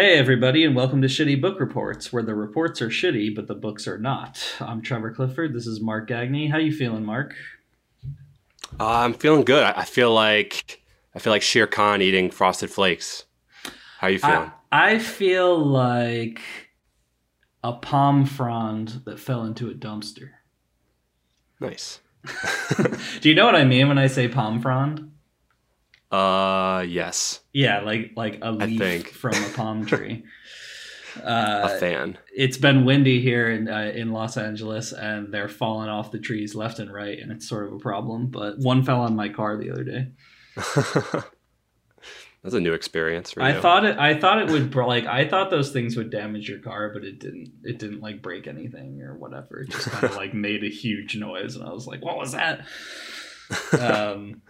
Hey, everybody, and welcome to Shitty Book Reports, where the reports are shitty, but the books are not. I'm Trevor Clifford. This is Mark Gagney. How you feeling, Mark? Uh, I'm feeling good. I I feel like I feel like Shere Khan eating frosted flakes. How you feeling? I, I feel like a palm frond that fell into a dumpster. nice. Do you know what I mean when I say palm frond? Uh, yes, Yeah, like like a leaf from a palm tree. Uh, a fan. it's been windy here in uh, in Los Angeles, and they're falling off the trees left and right, and it's sort of a problem. But one fell on my car the other day. That's a new experience for I you. thought it. I thought it would like. I thought those things would damage your car, but it didn't. It didn't like break anything or whatever. It just kind of like made a huge noise, and I was like, "What was that?" um,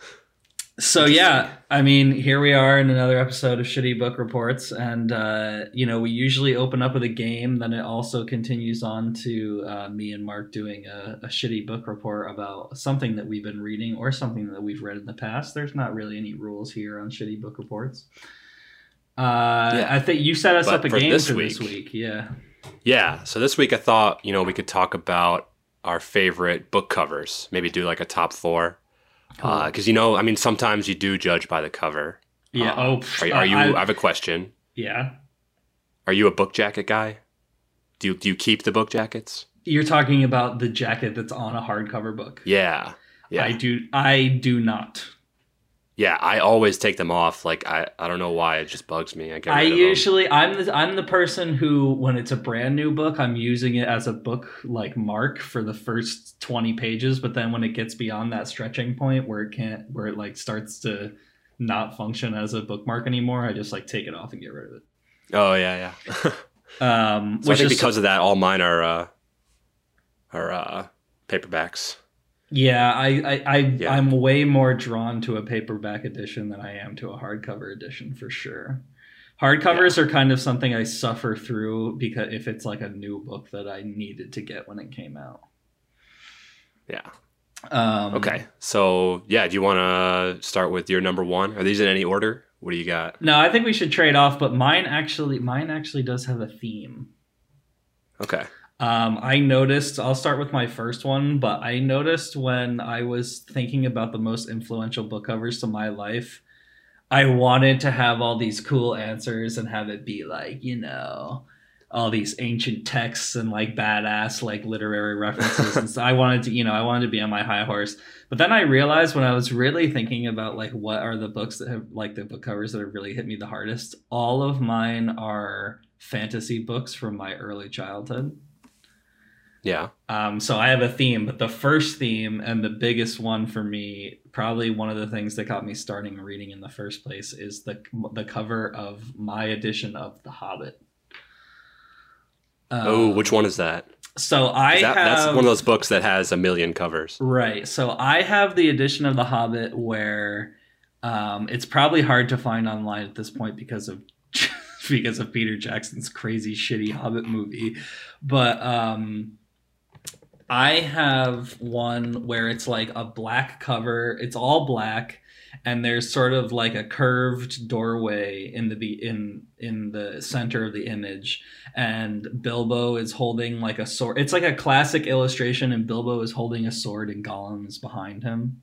so yeah, I mean, here we are in another episode of Shitty Book Reports, and uh, you know, we usually open up with a game. Then it also continues on to uh, me and Mark doing a, a shitty book report about something that we've been reading or something that we've read in the past. There's not really any rules here on Shitty Book Reports. Uh, Yeah. I think you set us But up a for game this for this week- week. Yeah. yeah. So this week I thought you know we could talk about our favorite book covers. Maybe do like a top four. Cool. Because you know, I mean, sometimes you do judge by the cover. yeah. Uh, oh, Are, are you? I, I have a question. yeah. Are you a book jacket guy? Do you, do you keep the book jackets? You're talking about the jacket that's on a hardcover book. Yeah. Yeah. I do. I do not. Yeah, I always take them off. Like I, I don't know why it just bugs me. I get I usually I'm the I'm the person who when it's a brand new book I'm using it as a book like mark for the first 20 pages but then when it gets beyond that stretching point where it can't where it like starts to not function as a bookmark anymore I just like take it off and get rid of it. Oh yeah, yeah. Um so I which think is because of that, all mine are uh, are uh, paperbacks. Yeah, I I, I Yeah. I'm way more drawn to a paperback edition than I am to a hardcover edition for sure. Hardcovers are kind of something I suffer through because if it's like a new book that I needed to get when it came out. Yeah. Um, Okay. So yeah, do you want to start with your number one? Are these in any order? What do you got? No, I think we should trade off, but mine actually, mine actually does have a theme. Okay. Um, I noticed. I'll start with my first one, but I noticed when I was thinking about the most influential book covers to my life, I wanted to have all these cool answers and have it be like, you know, all these ancient texts and like badass like literary references. and so I wanted to, you know, I wanted to be on my high horse. But then I realized when I was really thinking about like what are the books that have like the book covers that have really hit me the hardest, all of mine are fantasy books from my early childhood. Yeah. Um, so I have a theme, but the first theme and the biggest one for me, probably one of the things that got me starting reading in the first place, is the the cover of my edition of The Hobbit. oh, Um, which one is that? So I That- have That's one of those books that has a million covers. Right. So I have the edition of The Hobbit where um, it's probably hard to find online at this point because of because of Peter Jackson's crazy shitty Hobbit movie. But um, I have one where it's like a black cover. It's all black and there's sort of like a curved doorway in the in in the center of the image and Bilbo is holding like a sword. It's like a classic illustration, and Bilbo is holding a sword, and Gollum is behind him.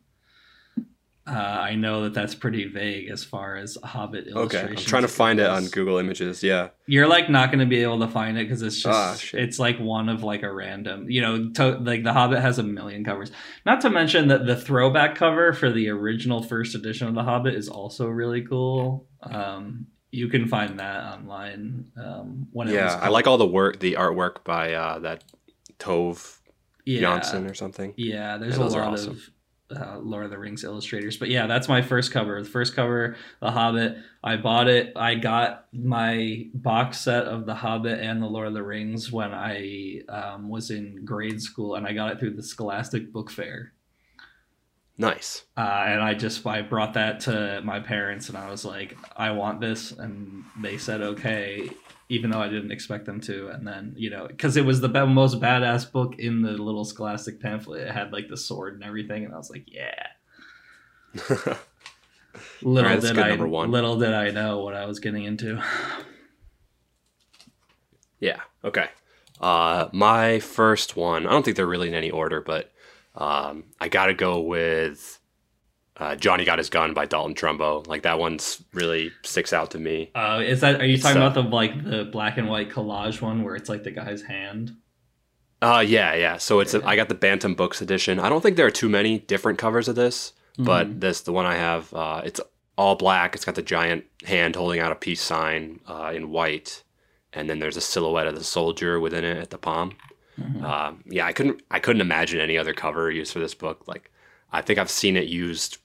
Uh, I know that that's pretty vague as far as Hobbit Okay. I'm trying to find it on. Google Images. Yeah. You're like not going to be able to find it because it's just Ah, it's like one of like a random. You know, to, like the Hobbit has a million covers. Not to mention that the throwback cover for the original first edition of the Hobbit is also really cool. Um, you can find that online. Um, when it was Yeah. I like all the work, the artwork by uh, that Tove yeah. Johnson or something. Yeah, there's a lot awesome. of uh, Lord of the Rings illustrators. But yeah, that's my first cover. The first cover, The Hobbit. I bought it. I got my box set of The Hobbit and The Lord of the Rings when I um, was in grade school, and I got it through the Scholastic Book Fair. Nice. Uh, and I just I brought that to my parents, and I was like, I want this, and they said okay, even though I didn't expect them to. And then you know, because it was the be- most badass book in the little Scholastic pamphlet. It had like the sword and everything, and I was like, yeah. Little that's did I one. little did I know what I was getting into. Yeah. Okay. Uh, my first one. I don't think they're really in any order, but um, I got to go with uh, Johnny Got His Gun by Dalton Trumbo. Like that one's really sticks out to me. Uh, is that are you talking uh, about the like the black and white collage one where it's like the guy's hand? Uh, yeah, yeah. So it's Yeah. I got the Bantam Books edition. I don't think there are too many different covers of this, but Mhm. this the one I have. Uh, it's all black. It's got the giant hand holding out a peace sign uh, in white, and then there's a silhouette of the soldier within it at the palm. Mhm. Um, yeah, I couldn't I couldn't imagine any other cover used for this book. Like, I think I've seen it used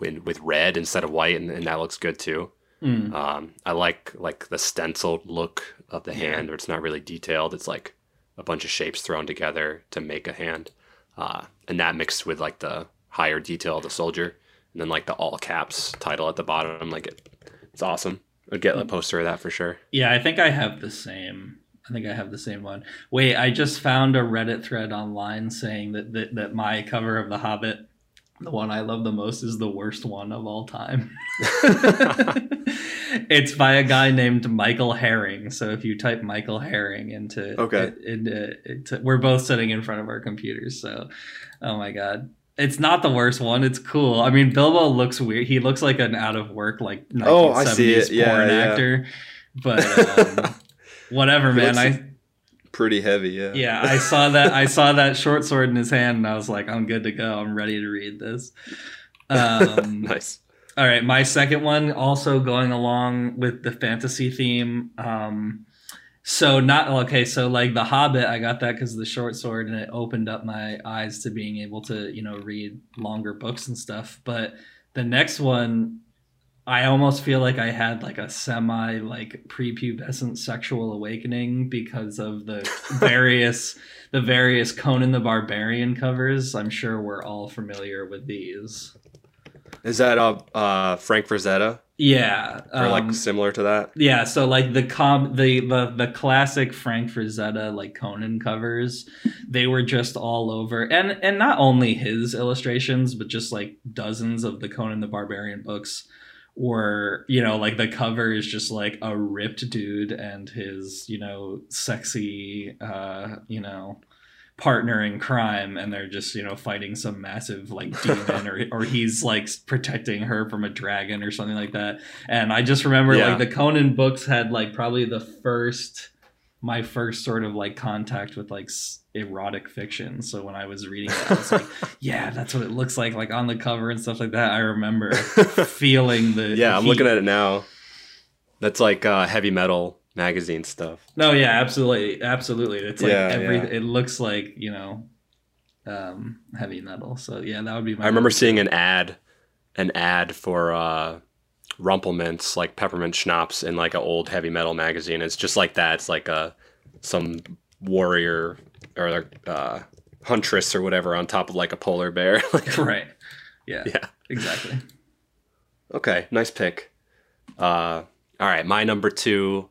with, with red instead of white, and, and that looks good too. Mm. Um, I like like the stenciled look of the hand, where it's not really detailed. It's like a bunch of shapes thrown together to make a hand, uh, and that mixed with like the higher detail of the soldier, and then like the all caps title at the bottom. Like it, it's awesome. I'd get a poster of that for sure. Yeah, I think I have the same. I think I have the same one. Wait, I just found a Reddit thread online saying that that, that my cover of The Hobbit, the one I love the most, is the worst one of all time. it's by a guy named Michael Herring. So if you type Michael Herring into Okay. into, into we're both sitting in front of our computers. So, oh my god. It's not the worst one. It's cool. I mean, Bilbo looks weird. He looks like an out of work, like 1970s Oh, I see it. Yeah, porn yeah. actor. But um, whatever, man. I Pretty heavy, yeah. yeah, I saw that. I saw that short sword in his hand, and I was like, I'm good to go. I'm ready to read this. Um, nice. all right, my second one also going along with the fantasy theme. Um, so not okay. So like the Hobbit, I got that because of the short sword, and it opened up my eyes to being able to you know read longer books and stuff. But the next one, I almost feel like I had like a semi like prepubescent sexual awakening because of the various the various Conan the Barbarian covers. I'm sure we're all familiar with these. Is that uh, uh Frank Frazetta Yeah, or like um, similar to that? yeah. So like the com the the the classic Frank Frazetta like Conan covers, they were just all over, and and not only his illustrations, but just like dozens of the Conan the Barbarian books were you know like the cover is just like a ripped dude and his you know sexy uh you know partner in crime and they're just you know fighting some massive like demon or or he's like protecting her from a dragon or something like that and i just remember Yeah. like the conan books had like probably the first my first sort of like contact with like erotic fiction so when i was reading it i was like yeah that's what it looks like like on the cover and stuff like that i remember feeling the yeah, I'm looking at it now. That's like uh, heavy metal magazine stuff. No, yeah, absolutely, absolutely. It's like Yeah, every. yeah. It looks like you know, um, heavy metal. So yeah, that would be. my I remember number seeing an ad, an ad for uh, Rumple Minze, like peppermint schnapps, in like an old heavy metal magazine. It's just like that. It's like a some warrior or uh, huntress or whatever on top of like a polar bear. Like, right. Yeah, yeah. exactly. Okay, nice pick. Uh, all right, my number two.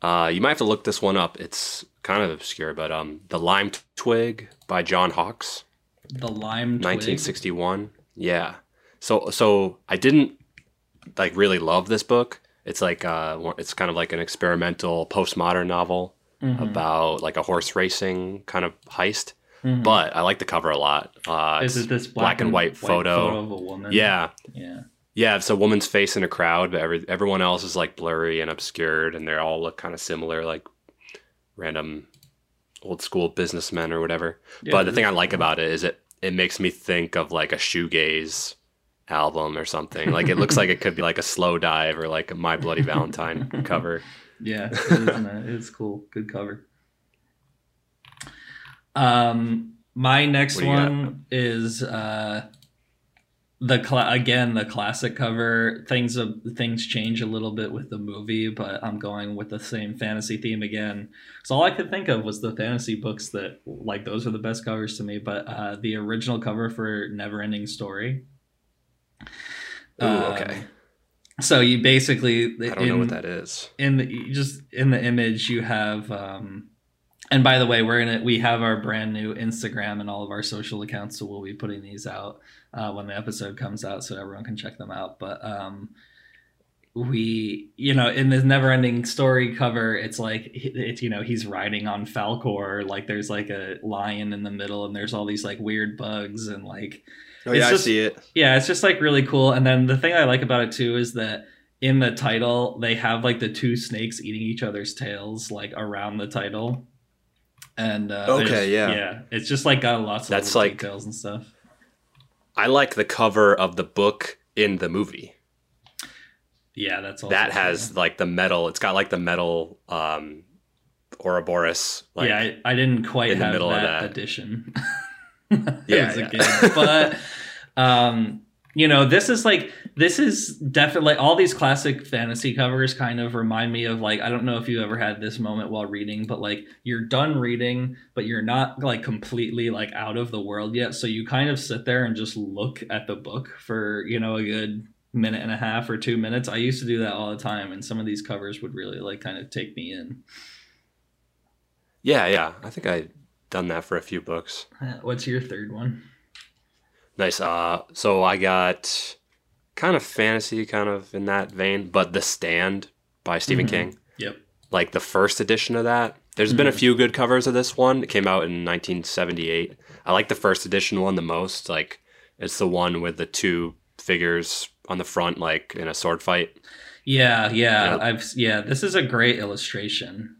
Uh, you might have to look this one up. It's kind of obscure, but um, the Lime Twig by John Hawkes. The lime. Twig. 1961 yeah so so i didn't like really love this book it's like uh it's kind of like an experimental postmodern novel Mhm, about like a horse racing kind of heist mhm. but i like the cover a lot uh this is it this black and white photo? of a woman? yeah yeah. yeah it's a woman's face in a crowd but every, everyone else is like blurry and obscured and they all look kind of similar like random old school businessmen or whatever Yeah, but the thing I like about it is it it makes me think of like a shoegaze album or something. Like it looks like it could be like a Slowdive or like a My Bloody Valentine cover. Yeah, it is, it is cool. Good cover. Um, my next you got? one is uh, the cla again the classic cover. Things of things change a little bit with the movie, but I'm going with the same fantasy theme again. So all I could think of was the fantasy books that like those are the best covers to me. But uh, the original cover for Neverending Story. Ooh, Um, okay. So you basically I don't know what that is. in the just in the image you have um and by the way we're gonna we have our brand new instagram and all of our social accounts so we'll be putting these out uh, when the episode comes out so everyone can check them out but um we you know in this never ending story cover it's like it's you know he's riding on Falkor like there's like a lion in the middle and there's all these like weird bugs and like Oh It's yeah, just- I see it. yeah it's just like really cool and then the thing i like about it too is that in the title they have like the two snakes eating each other's tails like around the title and uh Okay, there's- yeah. yeah it's just like got lots of That's like- details and stuff I like the cover of the book in the movie. yeah that's also that has like the metal. It's got like the metal um Ouroboros. Like, yeah, I, I didn't quite in the have middle of that, that. edition. Yeah, yeah. but um, you know, this is like this is definitely all these classic fantasy covers kind of remind me of like I don't know if you ever had this moment while reading, but like you're done reading, but you're not like completely like out of the world yet, so you kind of sit there and just look at the book for you know a good minute and a half or two minutes. I used to do that all the time, and some of these covers would really like kind of take me in. yeah, yeah. I think I done that for a few books. What's your third one? Nice. Uh, so I got kind of fantasy, kind of in that vein, but The Stand by Stephen Mhm. King. Yep. Like the first edition of that. There's been a Mhm. few good covers of this one. It came out in 1978. I like the first edition one the most. Like it's the one with the two figures on the front, like in a sword fight. Yeah, yeah, Yep. I've yeah. This is a great illustration.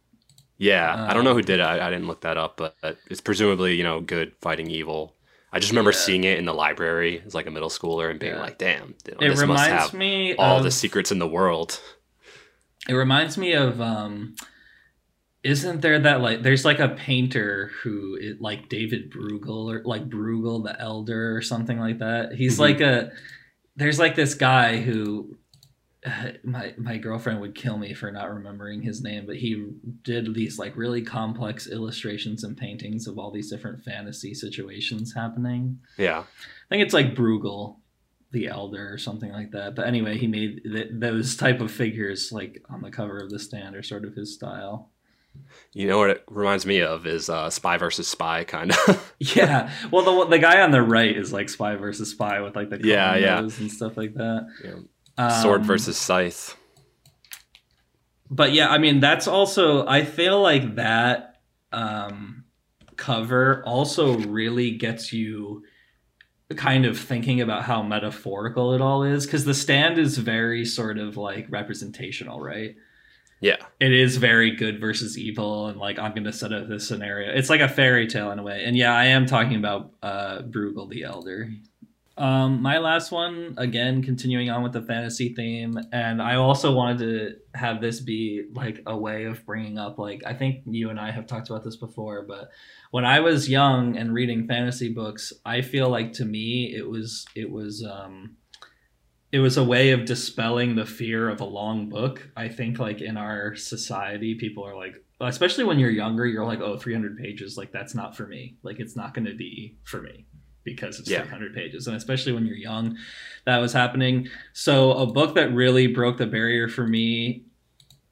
Yeah, I don't know Um, who did it. I, I didn't look that up, but it's presumably you know good fighting evil. I just remember Yeah. seeing it in the library as like a middle schooler and being Yeah. like, "Damn, you know, It this must reminds have me all of, the secrets in the world." It reminds me of um isn't there that like there's like a painter who is like David Bruegel or like Bruegel the Elder or something like that. He's Mhm. like a there's like this guy who my my girlfriend would kill me for not remembering his name, but he did these like really complex illustrations and paintings of all these different fantasy situations happening. Yeah, I think it's like Bruegel, the Elder, or something like that. But anyway, he made th- those type of figures like on the cover of the stand are sort of his style. you know what it reminds me of is uh, Spy versus Spy, kind of. Yeah, well, the the guy on the right is like Spy versus Spy with like the Yeah, yeah. and stuff like that. Sword Um, versus Scythe. but yeah, I mean that's also I feel like that um, cover also really gets you kind of thinking about how metaphorical it all is because the stand is very sort of like representational, right? Yeah, it is very good versus evil and like i'm gonna set up this scenario it's like a fairy tale in a way and yeah i am talking about uh bruegel the elder um my last one again continuing on with the fantasy theme and i also wanted to have this be like a way of bringing up like i think you and i have talked about this before but when i was young and reading fantasy books i feel like to me it was it was um it was a way of dispelling the fear of a long book. I think like in our society, people are like, especially when you're younger, you're like, oh, 300 pages, like that's not for me. Like it's not going to be for me because it's Yeah. 300 pages. And especially when you're young, that was happening. So a book that really broke the barrier for me,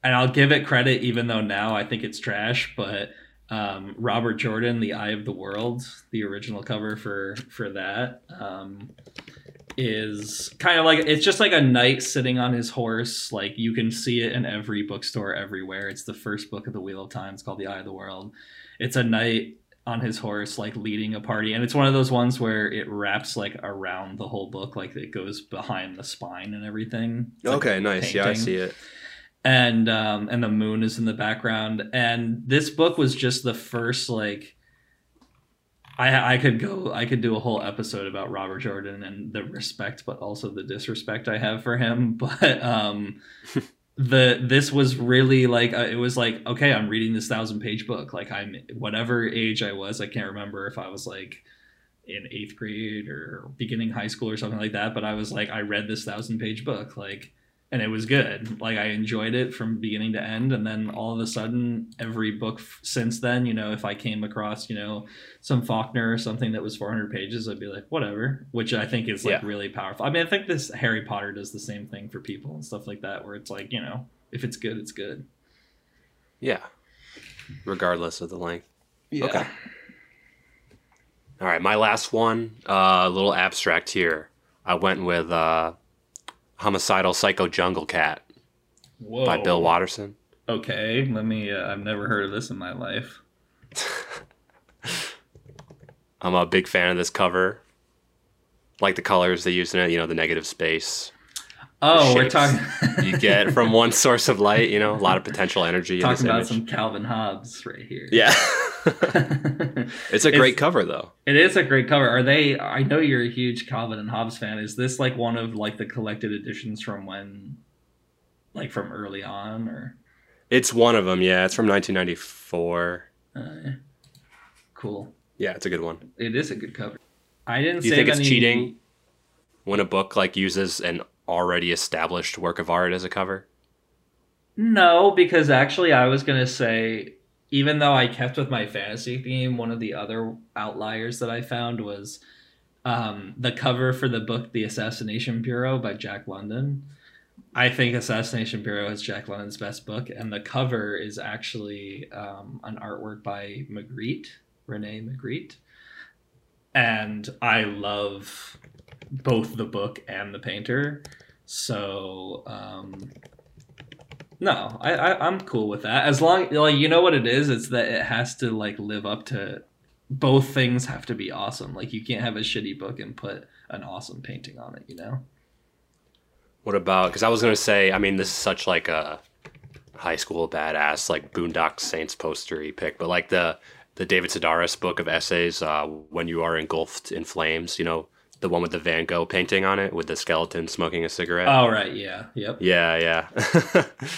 and I'll give it credit, even though now I think it's trash, but um, Robert Jordan, The Eye of the World, the original cover for for that. Um, is kind of like it's just like a knight sitting on his horse. Like you can see it in every bookstore everywhere. It's the first book of the Wheel of Time. It's called The Eye of the World. It's a knight on his horse, like leading a party, and it's one of those ones where it wraps like around the whole book, like it goes behind the spine and everything. It's like Okay, nice. Yeah, I see it. and um and the moon is in the background and this book was just the first like I I could go I could do a whole episode about Robert Jordan and the respect but also the disrespect I have for him but um the this was really like uh, it was like okay I'm reading this thousand page book. Like I'm whatever age I was I can't remember if I was like in eighth grade or beginning high school or something like that but I was like I read this thousand page book. Like and it was good. Like I enjoyed it from beginning to end, and then all of a sudden, every book f- since then, you know, if I came across, you know, some Faulkner or something that was 400 pages, I'd be like, whatever. Which I think is like Yeah. really powerful. I mean, I think this Harry Potter does the same thing for people and stuff like that, where it's like, you know, if it's good, it's good. yeah. Regardless of the length. Yeah. Okay. All right, my last one, uh, a little abstract here. I went with uh, Homicidal Psycho Jungle Cat Whoa. by Bill Watterson. Okay, let me. Uh, I've never heard of this in my life. I'm a big fan of this cover. Like the colors they use in it, you know, the negative space Oh, we're talking. you get from one source of light, you know, a lot of potential energy talking about image. some Calvin Hobbes right here. Yeah. it's a great It's- cover though. It is a great cover. Are they? I know you're a huge Calvin and Hobbes fan. Is this like one of like the collected editions from when, like from early on, or? It's one of them, yeah. It's from 1994. Uh, cool. Yeah, it's a good one. It is a good cover. I didn't. Do you think it's any- cheating when a book like uses an already established work of art as a cover? No, because actually, I was gonna say, even though I kept with my fantasy theme, one of the other outliers that I found was um, the cover for the book "The Assassination Bureau" by Jack London. I think Assassination Bureau is Jack London's best book, and the cover is actually um, an artwork by Magritte, Rene Magritte, and I love both the book and the painter. So um, no, I, I I'm cool with that. As long like you know what it is, it's that it has to like live up to both things have to be awesome. Like you can't have a shitty book and put an awesome painting on it, you know? What about because I was gonna say, I mean, this is such like a high school badass like Boondock Saints postery pick, but like the the David Sedaris book of essays, uh, when you are engulfed in flames, you know, the one with the Van Gogh painting on it with the skeleton smoking a cigarette. Oh right, yeah. Yep. Yeah, yeah.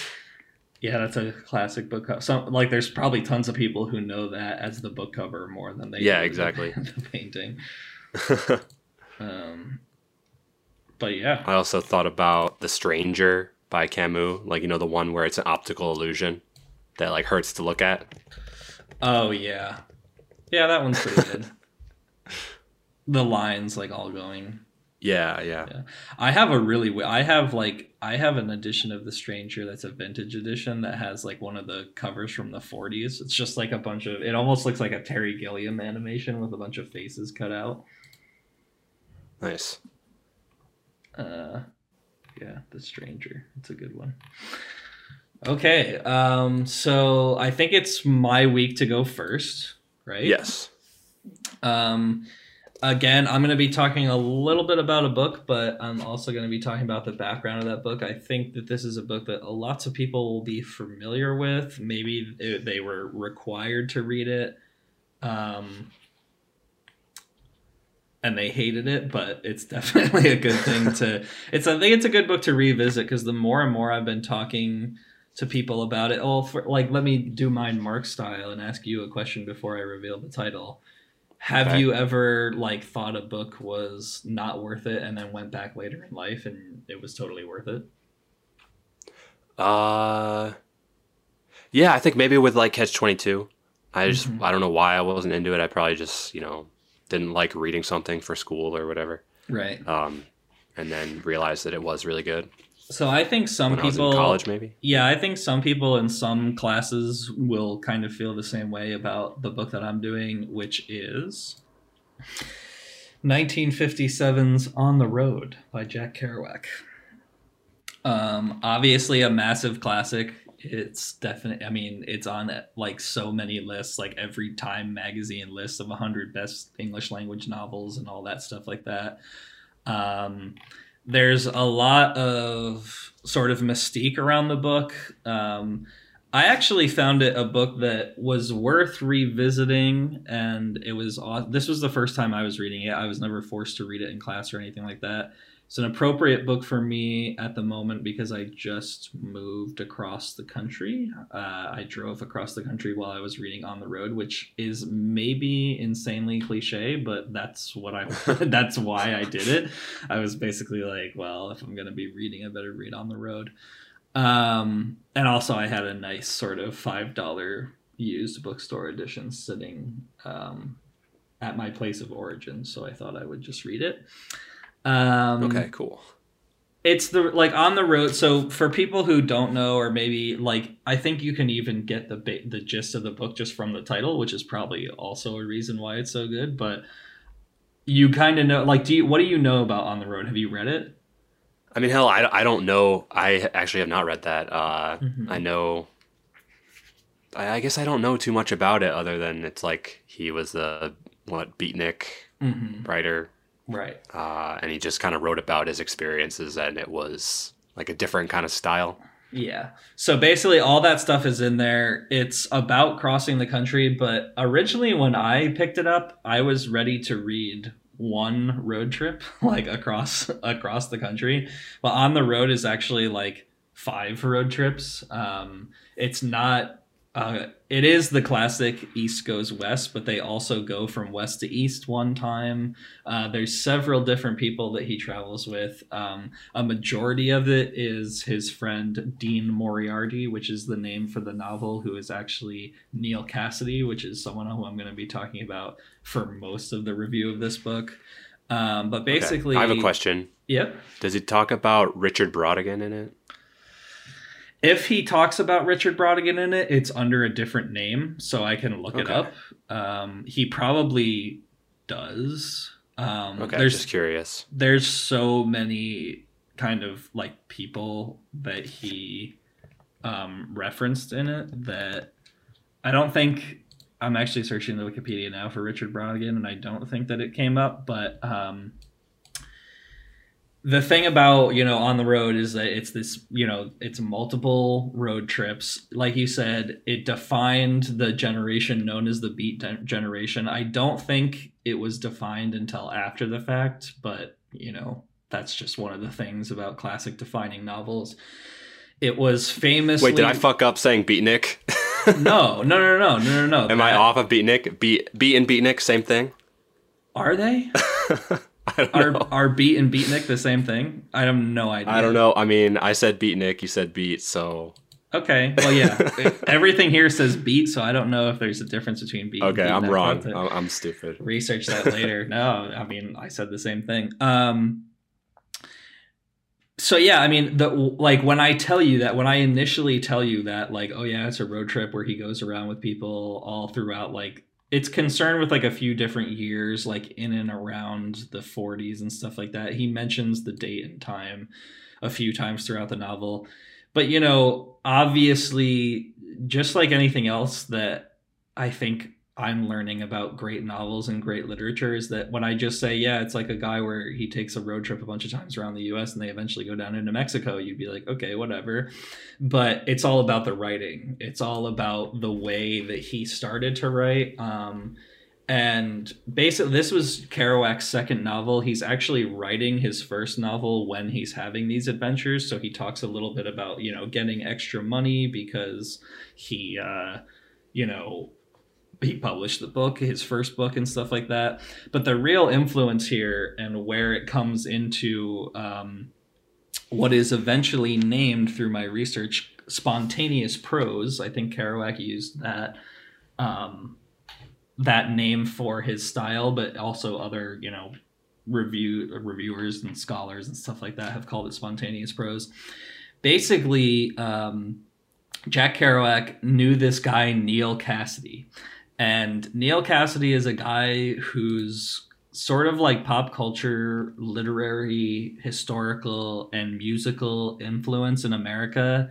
Yeah, that's a classic book cover. Some like there's probably tons of people who know that as the book cover more than they Yeah, do the- exactly. the painting. Um but yeah. I also thought about The Stranger by Camus, like you know the one where it's an optical illusion that like hurts to look at. Oh yeah, yeah, that one's pretty good. The lines like all going. Yeah, yeah. Yeah. I have a really I have like I have an edition of The Stranger that's a vintage edition that has like one of the covers from the 40s. It's just like a bunch of it almost looks like a Terry Gilliam animation with a bunch of faces cut out. Nice. Uh yeah, The Stranger. It's a good one. Okay, um so I think it's my week to go first, right? Yes. Um, again, I'm going to be talking a little bit about a book, but I'm also going to be talking about the background of that book. I think that this is a book that lots of people will be familiar with. Maybe they were required to read it. Um, and they hated it, but it's definitely a good thing to. It's I think it's a good book to revisit because the more and more I've been talking to people about it, oh, for, like let me do mine Mark style and ask you a question before I reveal the title. Have Okay. you ever like thought a book was not worth it and then went back later in life and it was totally worth it? Uh, yeah, I think maybe with like Catch Twenty Two, I just Mhm. I don't know why I wasn't into it. I probably just you know didn't like reading something for school or whatever. Right. Um, and then realized that it was really good So I think some when people in college. Maybe. Yeah, I think some people in some classes will kind of feel the same way about the book that I'm doing, which is 1957's On the Road by Jack Kerouac. Um, obviously, a massive classic. It's definitely, I mean, it's on like so many lists, like every Time magazine list of 100 best English language novels and all that stuff like that. Um, there's a lot of sort of mystique around the book. Um, I actually found it a book that was worth revisiting, and it was this was the first time I was reading it. I was never forced to read it in class or anything like that. It's an appropriate book for me at the moment because I just moved across the country. Uh, I drove across the country while I was reading On the Road, which is maybe insanely cliche, but that's what I that's why I did it. I was basically like, well, if I'm gonna be reading, I better read On the Road. Um, and also, I had a nice sort of five dollar used bookstore edition sitting um, at my place of origin, so I thought I would just read it. Um, Okay, cool. it's the like on the road so for people who don't know or maybe like i think you can even get the ba- the gist of the book just from the title which is probably also a reason why it's so good but you kind of know like do you what do you know about on the road have you read it I mean, hell, I, I don't know. I actually have not read that. Uh, Mhm. I know. I, I guess I don't know too much about it other than it's like he was the what beatnik Mhm. writer, Right. uh, and he just kind of wrote about his experiences, and it was like a different kind of style. Yeah. So basically, all that stuff is in there. It's about crossing the country, but originally, when I picked it up, I was ready to read one road trip like across across the country. But on the road is actually like five road trips. Um, it's not. Uh, it is the classic East goes west, but they also go from west to east one time. Uh, there's several different people that he travels with. Um, a majority of it is his friend Dean Moriarty, which is the name for the novel, who is actually Neal Cassady, which is someone who I'm going to be talking about for most of the review of this book. Um, but Okay. basically, I have a question. Yep. Does he talk about Richard Brautigan in it? If he talks about Richard Brautigan in it, it's under a different name, so I can look it up. Um, he probably does. Um, Okay, there's just curious. there's so many kind of like people that he um, referenced in it that I don't think I'm actually searching the Wikipedia now for Richard Brautigan, and I don't think that it came up. But um, the thing about you know on the road is that it's this you know it's multiple road trips. Like you said, it defined the generation known as the Beat de- generation. I don't think it was defined until after the fact, but you know that's just one of the things about classic defining novels. It was famously Wait, did I fuck up saying beatnik? no, no, no, no, no, no, no. Am I off of beatnik? Beat, beat and beatnik, same thing? Are they? Are know. are beat and beatnik the same thing? I have no idea. I don't know. I mean, I said beatnik, you said beat, so Okay, well, yeah. Everything here says beat, so I don't know if there's a difference between beat. and okay, beat. I'm wrong. I'm, I'm stupid. Research that later. no, I mean, I said the same thing. Um. So yeah, I mean, the like when I tell you that, when I initially tell you that, like, oh yeah, it's a road trip where he goes around with people all throughout, like, it's concerned with like a few different years, like in and around the 40s and stuff like that. He mentions the date and time a few times throughout the novel. But you know, obviously, just like anything else that I think I'm learning about great novels and great literature is that when I just say, yeah, it's like a guy where he takes a road trip a bunch of times around the US and they eventually go down into Mexico, you'd be like, okay, whatever. But it's all about the writing. It's all about the way that he started to write. Um, and basically, this was Kerouac's second novel. He's actually writing his first novel when he's having these adventures. So he talks a little bit about, you know, getting extra money because he, uh, you know, he published the book, his first book, and stuff like that. But the real influence here and where it comes into um, what is eventually named through my research spontaneous prose. I think Kerouac used that um, that name for his style, but also other you know review reviewers and scholars and stuff like that have called it spontaneous prose. Basically, um, Jack Kerouac knew this guy Neal Cassady, and Neal Cassady is a guy who's sort of like pop culture, literary, historical, and musical influence in America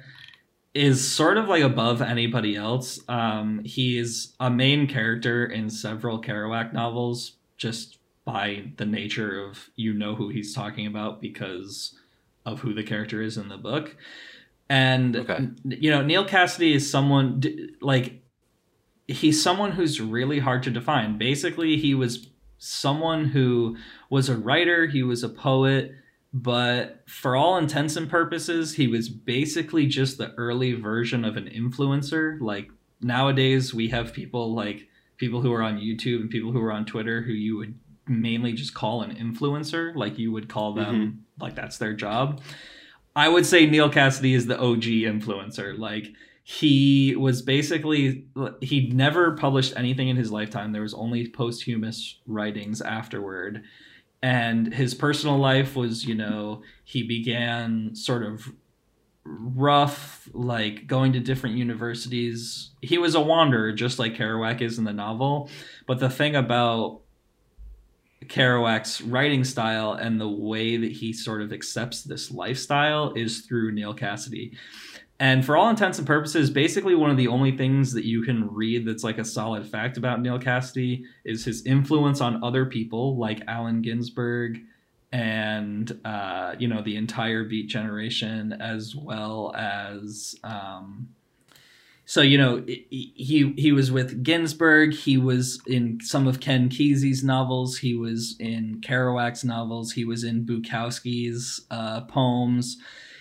is sort of like above anybody else. Um, he's a main character in several Kerouac novels just by the nature of you know who he's talking about because of who the character is in the book. And Okay. you know, Neal Cassady is someone like he's someone who's really hard to define. Basically, he was someone who was a writer, he was a poet, but for all intents and purposes, he was basically just the early version of an influencer. Like nowadays, we have people like people who are on YouTube and people who are on Twitter who you would mainly just call an influencer, like you would call them mm-hmm. like that's their job. I would say Neal Cassady is the OG influencer. Like he was basically he never published anything in his lifetime. There was only posthumous writings afterward. And his personal life was, you know, he began sort of rough, like going to different universities. He was a wanderer, just like Kerouac is in the novel. But the thing about Kerouac's writing style and the way that he sort of accepts this lifestyle is through Neal Cassady. And for all intents and purposes, basically one of the only things that you can read that's like a solid fact about Neal Cassady is his influence on other people like Allen Ginsberg and uh, you know the entire Beat generation, as well as um, so you know he he was with Ginsberg. He was in some of Ken Kesey's novels. He was in Kerouac's novels. He was in Bukowski's uh, poems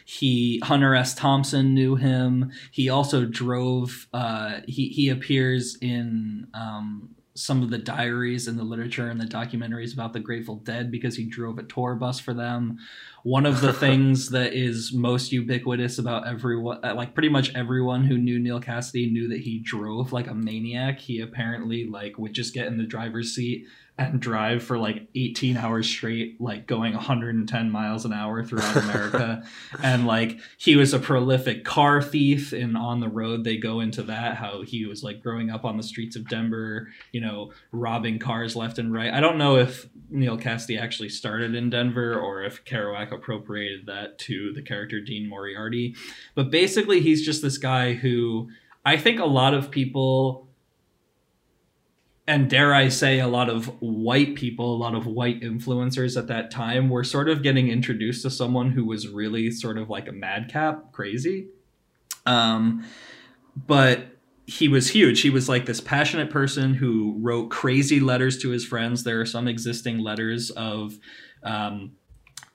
he Hunter S. Thompson knew him. He also drove. Uh, he he appears in um, some of the diaries and the literature and the documentaries about the Grateful Dead because he drove a tour bus for them. One of the things that is most ubiquitous about everyone, uh, like pretty much everyone who knew Neal Cassady knew that he drove like a maniac. He apparently like would just get in the driver's seat and drive for like 18 hours straight, like going 110 miles an hour throughout America. and like he was a prolific car thief, and on the road, they go into that how he was like growing up on the streets of Denver, you know, robbing cars left and right. I don't know if Neal Cassady actually started in Denver or if Kerouac appropriated that to the character Dean Moriarty. But basically, he's just this guy who I think a lot of people and dare I say, a lot of white people, a lot of white influencers at that time were sort of getting introduced to someone who was really sort of like a madcap, crazy. Um, but he was huge. He was like this passionate person who wrote crazy letters to his friends. There are some existing letters of um,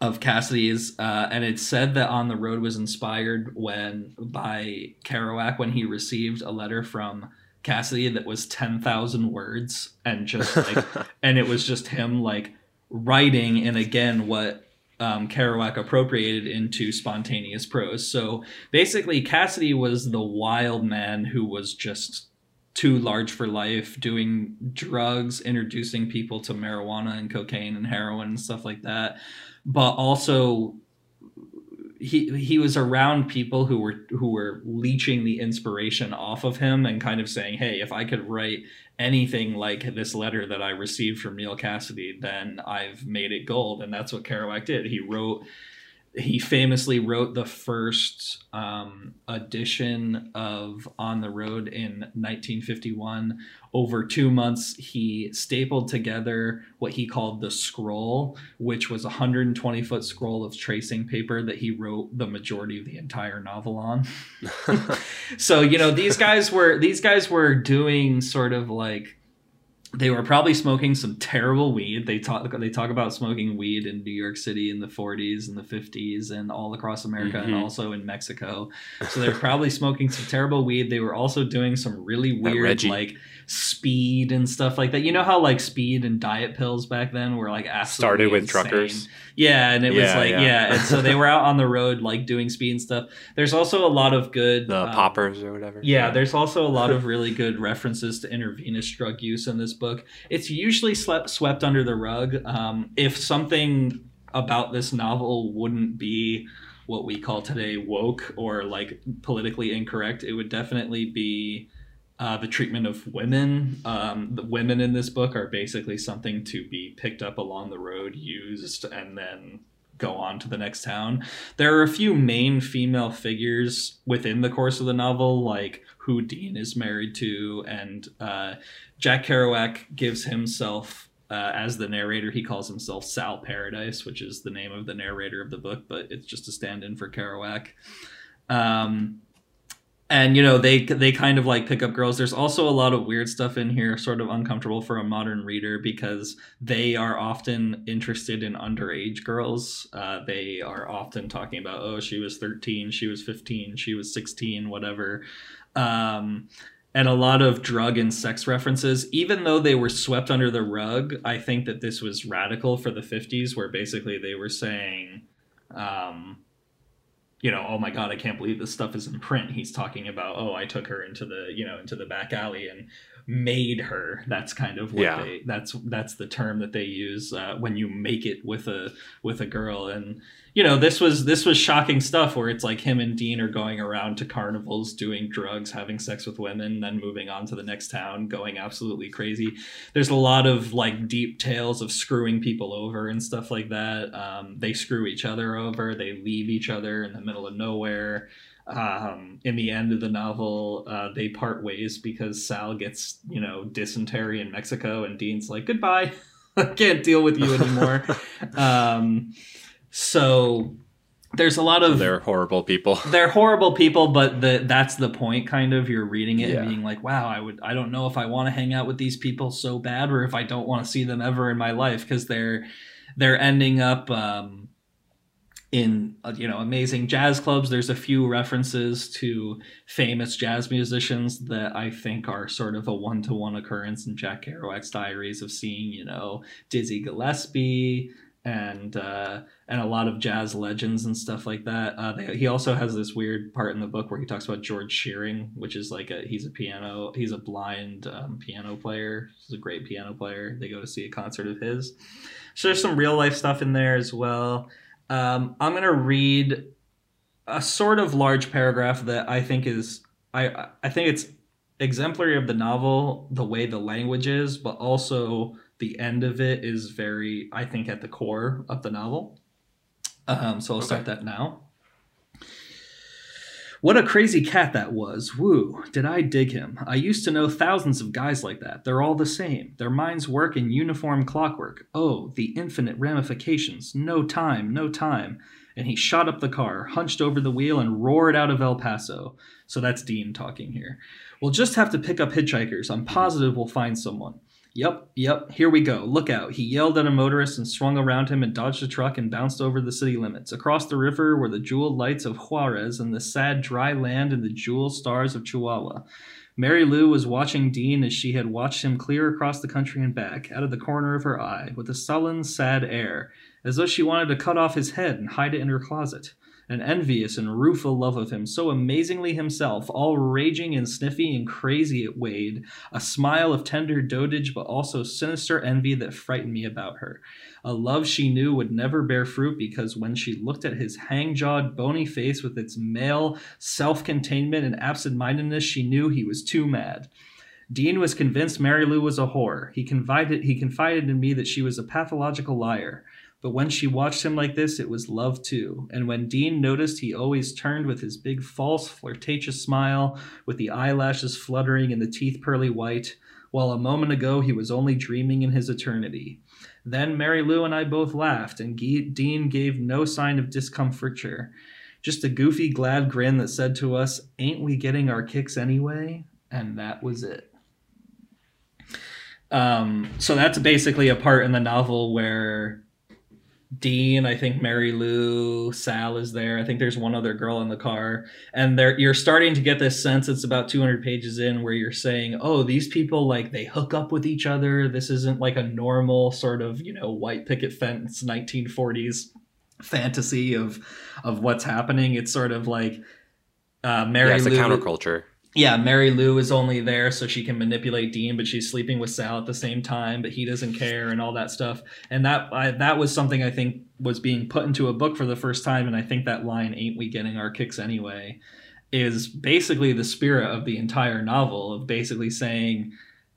of Cassady's, uh, and it's said that On the Road was inspired when by Kerouac when he received a letter from Cassady that was 10,000 words and just like and it was just him like writing and again what um, Kerouac appropriated into spontaneous prose. So basically Cassady was the wild man who was just too large for life doing drugs, introducing people to marijuana and cocaine and heroin and stuff like that. But also he he was around people who were who were leeching the inspiration off of him and kind of saying, "Hey, if I could write anything like this letter that I received from Neal Cassady, then I've made it gold." And that's what Kerouac did. He wrote he famously wrote the first um, edition of On the Road in 1951. Over two months, he stapled together what he called the scroll, which was a 120 foot scroll of tracing paper that he wrote the majority of the entire novel on. so you know these guys were these guys were doing sort of like they were probably smoking some terrible weed. They talk they talk about smoking weed in New York City in the 40s and the 50s and all across America mm-hmm. and also in Mexico. So they're probably smoking some terrible weed. They were also doing some really weird like speed and stuff like that. You know how like speed and diet pills back then were like started with insane. truckers. Yeah, and it yeah, was like yeah. yeah. and so they were out on the road like doing speed and stuff. There's also a lot of good the um, poppers or whatever. Yeah, there's also a lot of really good references to intravenous drug use in this book. It's usually slept, swept under the rug. Um, if something about this novel wouldn't be what we call today woke or like politically incorrect, it would definitely be uh, the treatment of women. Um, the women in this book are basically something to be picked up along the road, used, and then go on to the next town. There are a few main female figures within the course of the novel, like who Dean is married to, and uh, Jack Kerouac gives himself. Uh, as the narrator, he calls himself Sal Paradise, which is the name of the narrator of the book, but it's just a stand in for Kerouac. Um, and you know they they kind of like pick up girls. There's also a lot of weird stuff in here sort of uncomfortable for a modern reader because they are often interested in underage girls. Uh, they are often talking about oh she was 13 she was 15 she was 16 whatever. Um, and a lot of drug and sex references even though they were swept under the rug i think that this was radical for the 50s where basically they were saying um, you know, oh my god, I can't believe this stuff is in print. He's talking about, oh, I took her into the, you know, into the back alley and made her. That's kind of what Yeah. they. That's that's the term that they use uh, when you make it with a with a girl. And you know, this was this was shocking stuff where it's like him and Dean are going around to carnivals, doing drugs, having sex with women, then moving on to the next town, going absolutely crazy. There's a lot of like deep tales of screwing people over and stuff like that. Um, they screw each other over. They leave each other in the middle of nowhere um, in the end of the novel, uh, they part ways because Sal gets, you know, dysentery in Mexico, and Dean's like, "Goodbye, I can't deal with you anymore." um, so there's a lot of They're horrible people. they're horrible people, but the that's the point. Kind of, you're reading it Yeah. and being like, "Wow, I would, I don't know if I want to hang out with these people so bad, or if I don't want to see them ever in my life because they're they're ending up." Um, in uh, you know amazing jazz clubs there's a few references to famous jazz musicians that i think are sort of a one-to-one occurrence in jack kerouac's diaries of seeing you know dizzy gillespie and uh, and a lot of jazz legends and stuff like that. Uh, they, he also has this weird part in the book where he talks about George Shearing, which is like a he's a piano he's a blind um, piano player. He's a great piano player. They go to see a concert of his. So there's some real life stuff in there as well. Um, I'm gonna read a sort of large paragraph that I think is I I think it's exemplary of the novel, the way the language is, but also the end of it is very I think at the core of the novel. Um, so I'll start that now. What a crazy cat that was. Woo, did I dig him. I used to know thousands of guys like that. They're all the same. Their minds work in uniform clockwork. Oh, the infinite ramifications. No time, no time. And he shot up the car, hunched over the wheel, and roared out of El Paso. So that's Dean talking here. We'll just have to pick up hitchhikers. I'm positive we'll find someone. Yep, yep, here we go. Look out. He yelled at a motorist and swung around him and dodged a truck and bounced over the city limits. Across the river were the jeweled lights of Juarez and the sad dry land and the jeweled stars of Chihuahua. Mary Lou was watching Dean as she had watched him clear across the country and back, out of the corner of her eye, with a sullen, sad air, as though she wanted to cut off his head and hide it in her closet an envious and rueful love of him, so amazingly himself, all raging and sniffy and crazy it Wade, a smile of tender dotage, but also sinister envy that frightened me about her. A love she knew would never bear fruit because when she looked at his hang jawed, bony face with its male self containment and absent mindedness, she knew he was too mad. Dean was convinced Mary Lou was a whore. He confided he confided in me that she was a pathological liar. But when she watched him like this, it was love too. And when Dean noticed, he always turned with his big, false, flirtatious smile, with the eyelashes fluttering and the teeth pearly white, while a moment ago he was only dreaming in his eternity. Then Mary Lou and I both laughed, and Dean gave no sign of discomfiture. Just a goofy, glad grin that said to us, Ain't we getting our kicks anyway? And that was it. Um, so that's basically a part in the novel where Dean, I think Mary Lou, Sal is there. I think there's one other girl in the car, and there you're starting to get this sense. It's about 200 pages in where you're saying, "Oh, these people like they hook up with each other. This isn't like a normal sort of you know white picket fence 1940s fantasy of of what's happening. It's sort of like uh, Mary yeah, it's a Lou counterculture. Yeah, Mary Lou is only there so she can manipulate Dean, but she's sleeping with Sal at the same time, but he doesn't care and all that stuff. And that I, that was something I think was being put into a book for the first time, and I think that line "Ain't we getting our kicks anyway?" is basically the spirit of the entire novel of basically saying.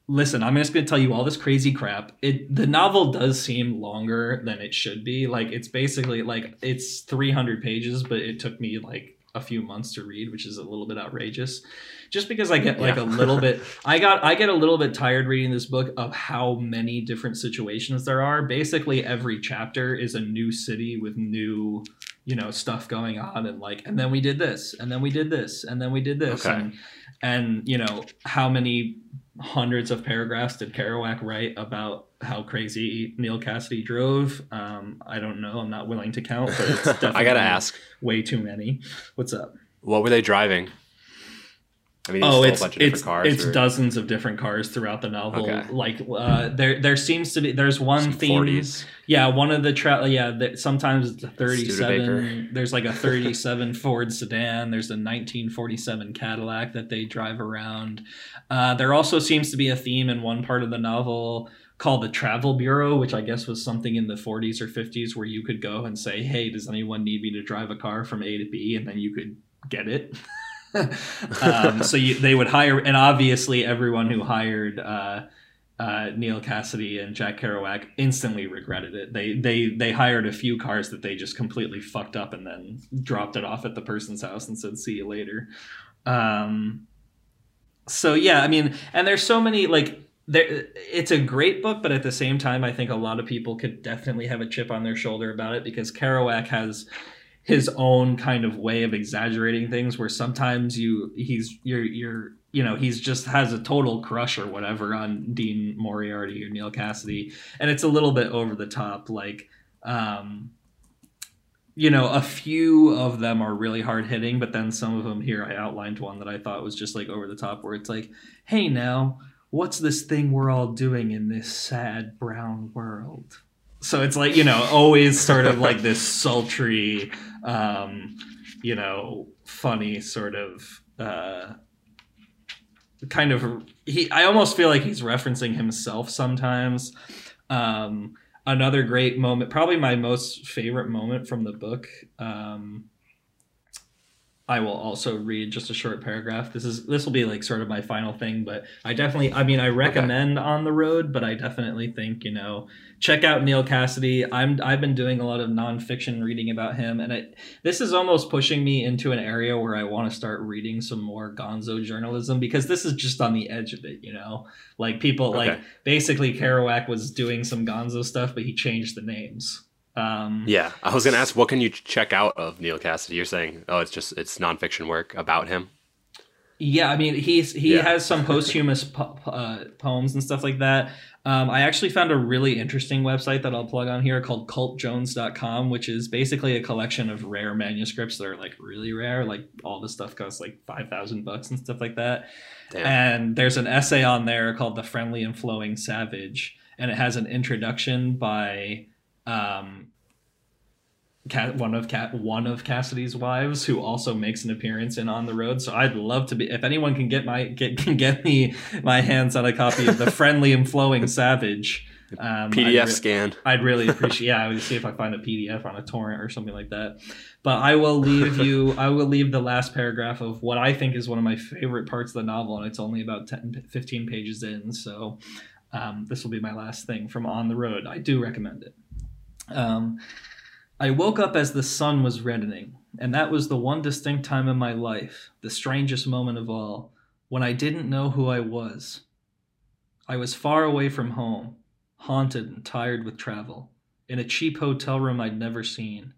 Listen, I'm just going to tell you all this crazy crap. It the novel does seem longer than it should be. Like it's basically like it's 300 pages, but it took me like a few months to read, which is a little bit outrageous. Just because I get like Yeah. a little bit I got I get a little bit tired reading this book of how many different situations there are. Basically every chapter is a new city with new, you know, stuff going on and like and then we did this and then we did this and then we did this Okay. and and you know, how many hundreds of paragraphs did Kerouac write about how crazy Neal Cassady drove? Um, I don't know. I'm not willing to count, but it's definitely I gotta ask, way too many. What's up? what were they driving? I mean, Oh, it's a bunch of it's different cars. it's or- dozens of different cars throughout the novel. Okay. Like uh, there there seems to be there's one some theme. 40s. Yeah, one of the tra- yeah. The, sometimes it's a thirty-seven. There's like a thirty-seven Ford sedan. There's a nineteen forty-seven Cadillac that they drive around. Uh, there also seems to be a theme in one part of the novel called the Travel Bureau, which I guess was something in the 40s or 50s where you could go and say, "Hey, does anyone need me to drive a car from A to B?" and then you could get it. um, so you, they would hire, and obviously everyone who hired. Uh, uh, Neal Cassady and Jack Kerouac instantly regretted it. They they they hired a few cars that they just completely fucked up and then dropped it off at the person's house and said, "See you later." Um, so yeah, I mean, and there's so many like there. It's a great book, but at the same time, I think a lot of people could definitely have a chip on their shoulder about it because Kerouac has his own kind of way of exaggerating things where sometimes you he's you're you're you know he's just has a total crush or whatever on Dean Moriarty or Neal Cassady. And it's a little bit over the top like um you know a few of them are really hard hitting but then some of them here I outlined one that I thought was just like over the top where it's like hey now what's this thing we're all doing in this sad brown world? So it's like you know always sort of like this sultry um you know funny sort of uh kind of he i almost feel like he's referencing himself sometimes. Um another great moment probably my most favorite moment from the book um I will also read just a short paragraph. This is this will be like sort of my final thing, but I definitely I mean I recommend on the road, but I definitely think, you know, check out Neal Cassady. I'm I've been doing a lot of nonfiction reading about him and it this is almost pushing me into an area where I want to start reading some more gonzo journalism because this is just on the edge of it, you know. Like people like basically Kerouac was doing some gonzo stuff, but he changed the names. Um Yeah, I was gonna ask, what can you check out of Neal Cassady? You're saying, oh, it's just it's nonfiction work about him. Yeah, I mean he's he Yeah. has some posthumous po- uh, poems and stuff like that. Um, I actually found a really interesting website that I'll plug on here called cultjones.com, which is basically a collection of rare manuscripts that are like really rare. Like all this stuff costs like five thousand bucks and stuff like that. Damn. And there's an essay on there called "The Friendly and Flowing Savage," and it has an introduction by um, one of Ca- one of Cassady's wives, who also makes an appearance in On the Road. So I'd love to be if anyone can get my get can get me my hands on a copy of "The Friendly and Flowing Savage." Um, PDF I'd re- scan. I'd really appreciate. Yeah, I would see if I find a PDF on a torrent or something like that. But I will leave you. I will leave the last paragraph of what I think is one of my favorite parts of the novel, and it's only about 10, 15 pages in. So um, this will be my last thing from On the Road. I do recommend it. Um, I woke up as the sun was reddening, and that was the one distinct time in my life, the strangest moment of all, when I didn't know who I was. I was far away from home, haunted and tired with travel, in a cheap hotel room I'd never seen,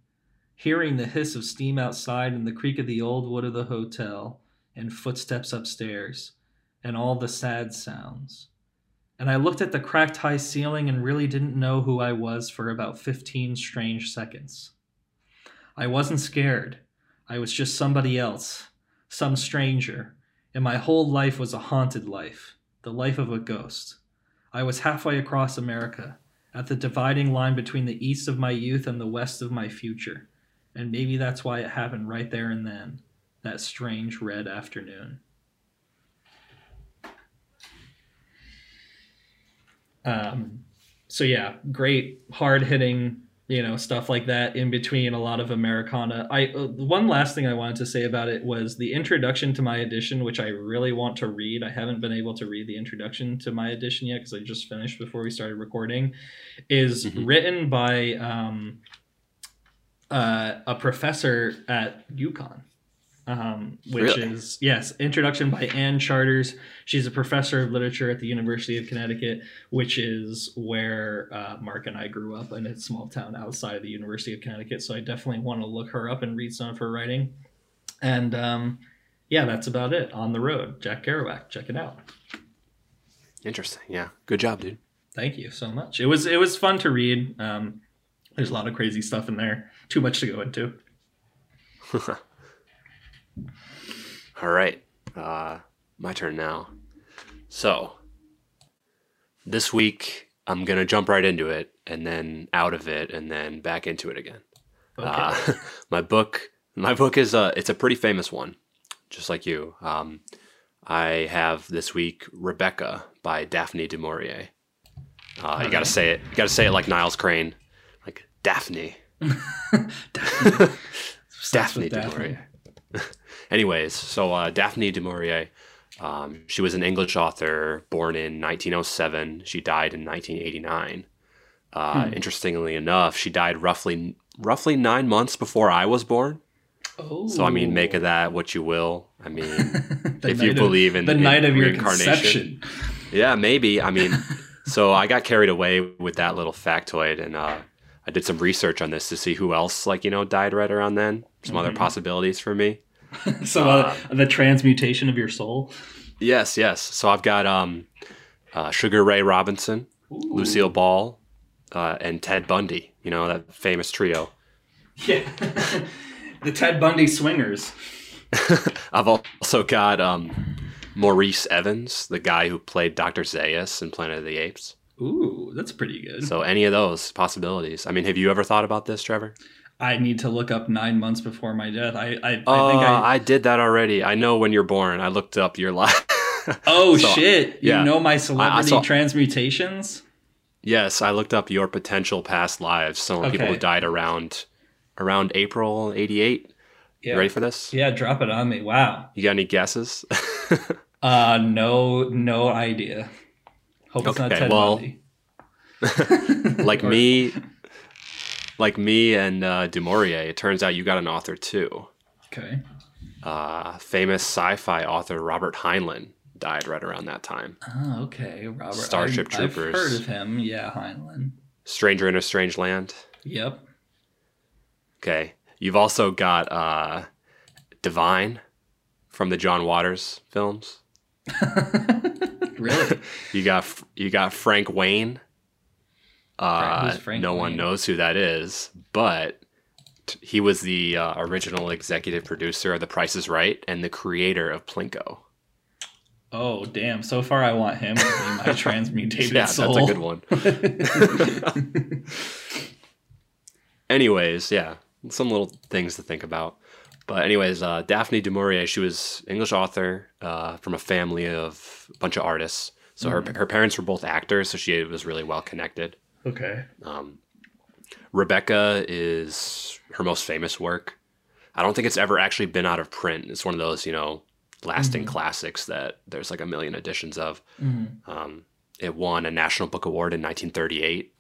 hearing the hiss of steam outside and the creak of the old wood of the hotel, and footsteps upstairs, and all the sad sounds. And I looked at the cracked high ceiling and really didn't know who I was for about 15 strange seconds. I wasn't scared. I was just somebody else, some stranger, and my whole life was a haunted life, the life of a ghost. I was halfway across America, at the dividing line between the east of my youth and the west of my future, and maybe that's why it happened right there and then, that strange red afternoon. Um, so yeah, great hard hitting, you know, stuff like that in between a lot of Americana. I uh, one last thing I wanted to say about it was the introduction to my edition, which I really want to read. I haven't been able to read the introduction to my edition yet because I just finished before we started recording. Is Mhm. written by um, uh, a professor at UConn. Um, which Really? is yes, introduction by Ann Charters. She's a professor of literature at the University of Connecticut, which is where uh, Mark and I grew up in a small town outside of the University of Connecticut. So I definitely want to look her up and read some of her writing. And um, yeah, that's about it. On the road, Jack Kerouac. Check it out. Interesting. Yeah. Good job, dude. Thank you so much. It was it was fun to read. Um, there's a lot of crazy stuff in there. Too much to go into. All right. Uh, my turn now. So, this week I'm gonna jump right into it, and then out of it, and then back into it again. Okay. Uh, my book, my book is a, it's a pretty famous one, just like you. Um, I have this week Rebecca by Daphne du Maurier. Uh, You got to say it. You got to say it like Niles Crane, like Daphne. Daphne. Daphne du Daphne. Anyways, so uh, Daphne du Maurier, um, she was an English author born in 1907. She died in 1989. Uh, Hmm. Interestingly enough, she died roughly roughly nine months before I was born. Oh. So I mean, make of that what you will. I mean, if you of- believe in the in night of your conception. yeah, maybe. I mean, so I got carried away with that little factoid, and uh, I did some research on this to see who else, like you know, died right around then. Some other Mhm. possibilities for me. So uh, the transmutation of your soul. Yes, yes. So I've got um, uh, Sugar Ray Robinson, Ooh. Lucille Ball, uh, and Ted Bundy. You know that famous trio. Yeah. the Ted Bundy swingers. I've also got um, Maurice Evans, the guy who played Dr. Zaius in Planet of the Apes. Ooh, that's pretty good. So any of those possibilities. I mean, have you ever thought about this, Trevor? I need to look up nine months before my death. I I, Oh, I think I. I did that already. I know when you're born. I looked up your life. oh So, shit! You yeah. know my celebrity saw- transmutations. yes, I looked up your potential past lives. Some people who died around around April '88. Yeah. You ready for this? Yeah, drop it on me. Wow. You got any guesses? Uh, no, no idea. Hope it's not Okay, Ted well, Bundy. like me, like me and uh, Du Maurier. It turns out you got an author too. Okay. Uh, famous sci-fi author Robert Heinlein died right around that time. Oh, okay. Robert. Starship I, I've Troopers. heard of him. Yeah, Heinlein. Stranger in a Strange Land. Yep. Okay. You've also got uh, Divine from the John Waters films. really? You got you got Frank Wayne. Uh, Frank no one knows who that is, but t- he was the uh, original executive producer of The Price Is Right and the creator of Plinko. Oh, damn. So far, I want him to be my transmutated yeah, soul. that's a good one. anyways, yeah, some little things to think about. But anyways, uh, Daphne du Maurier, she was English author uh, from a family of a bunch of artists. So her her parents were both actors, so she was really well connected. Okay. Um, Rebecca is her most famous work. I don't think it's ever actually been out of print. It's one of those, you know, lasting classics that there's like a million editions of. Mhm. Um, it won a National Book Award in 1938,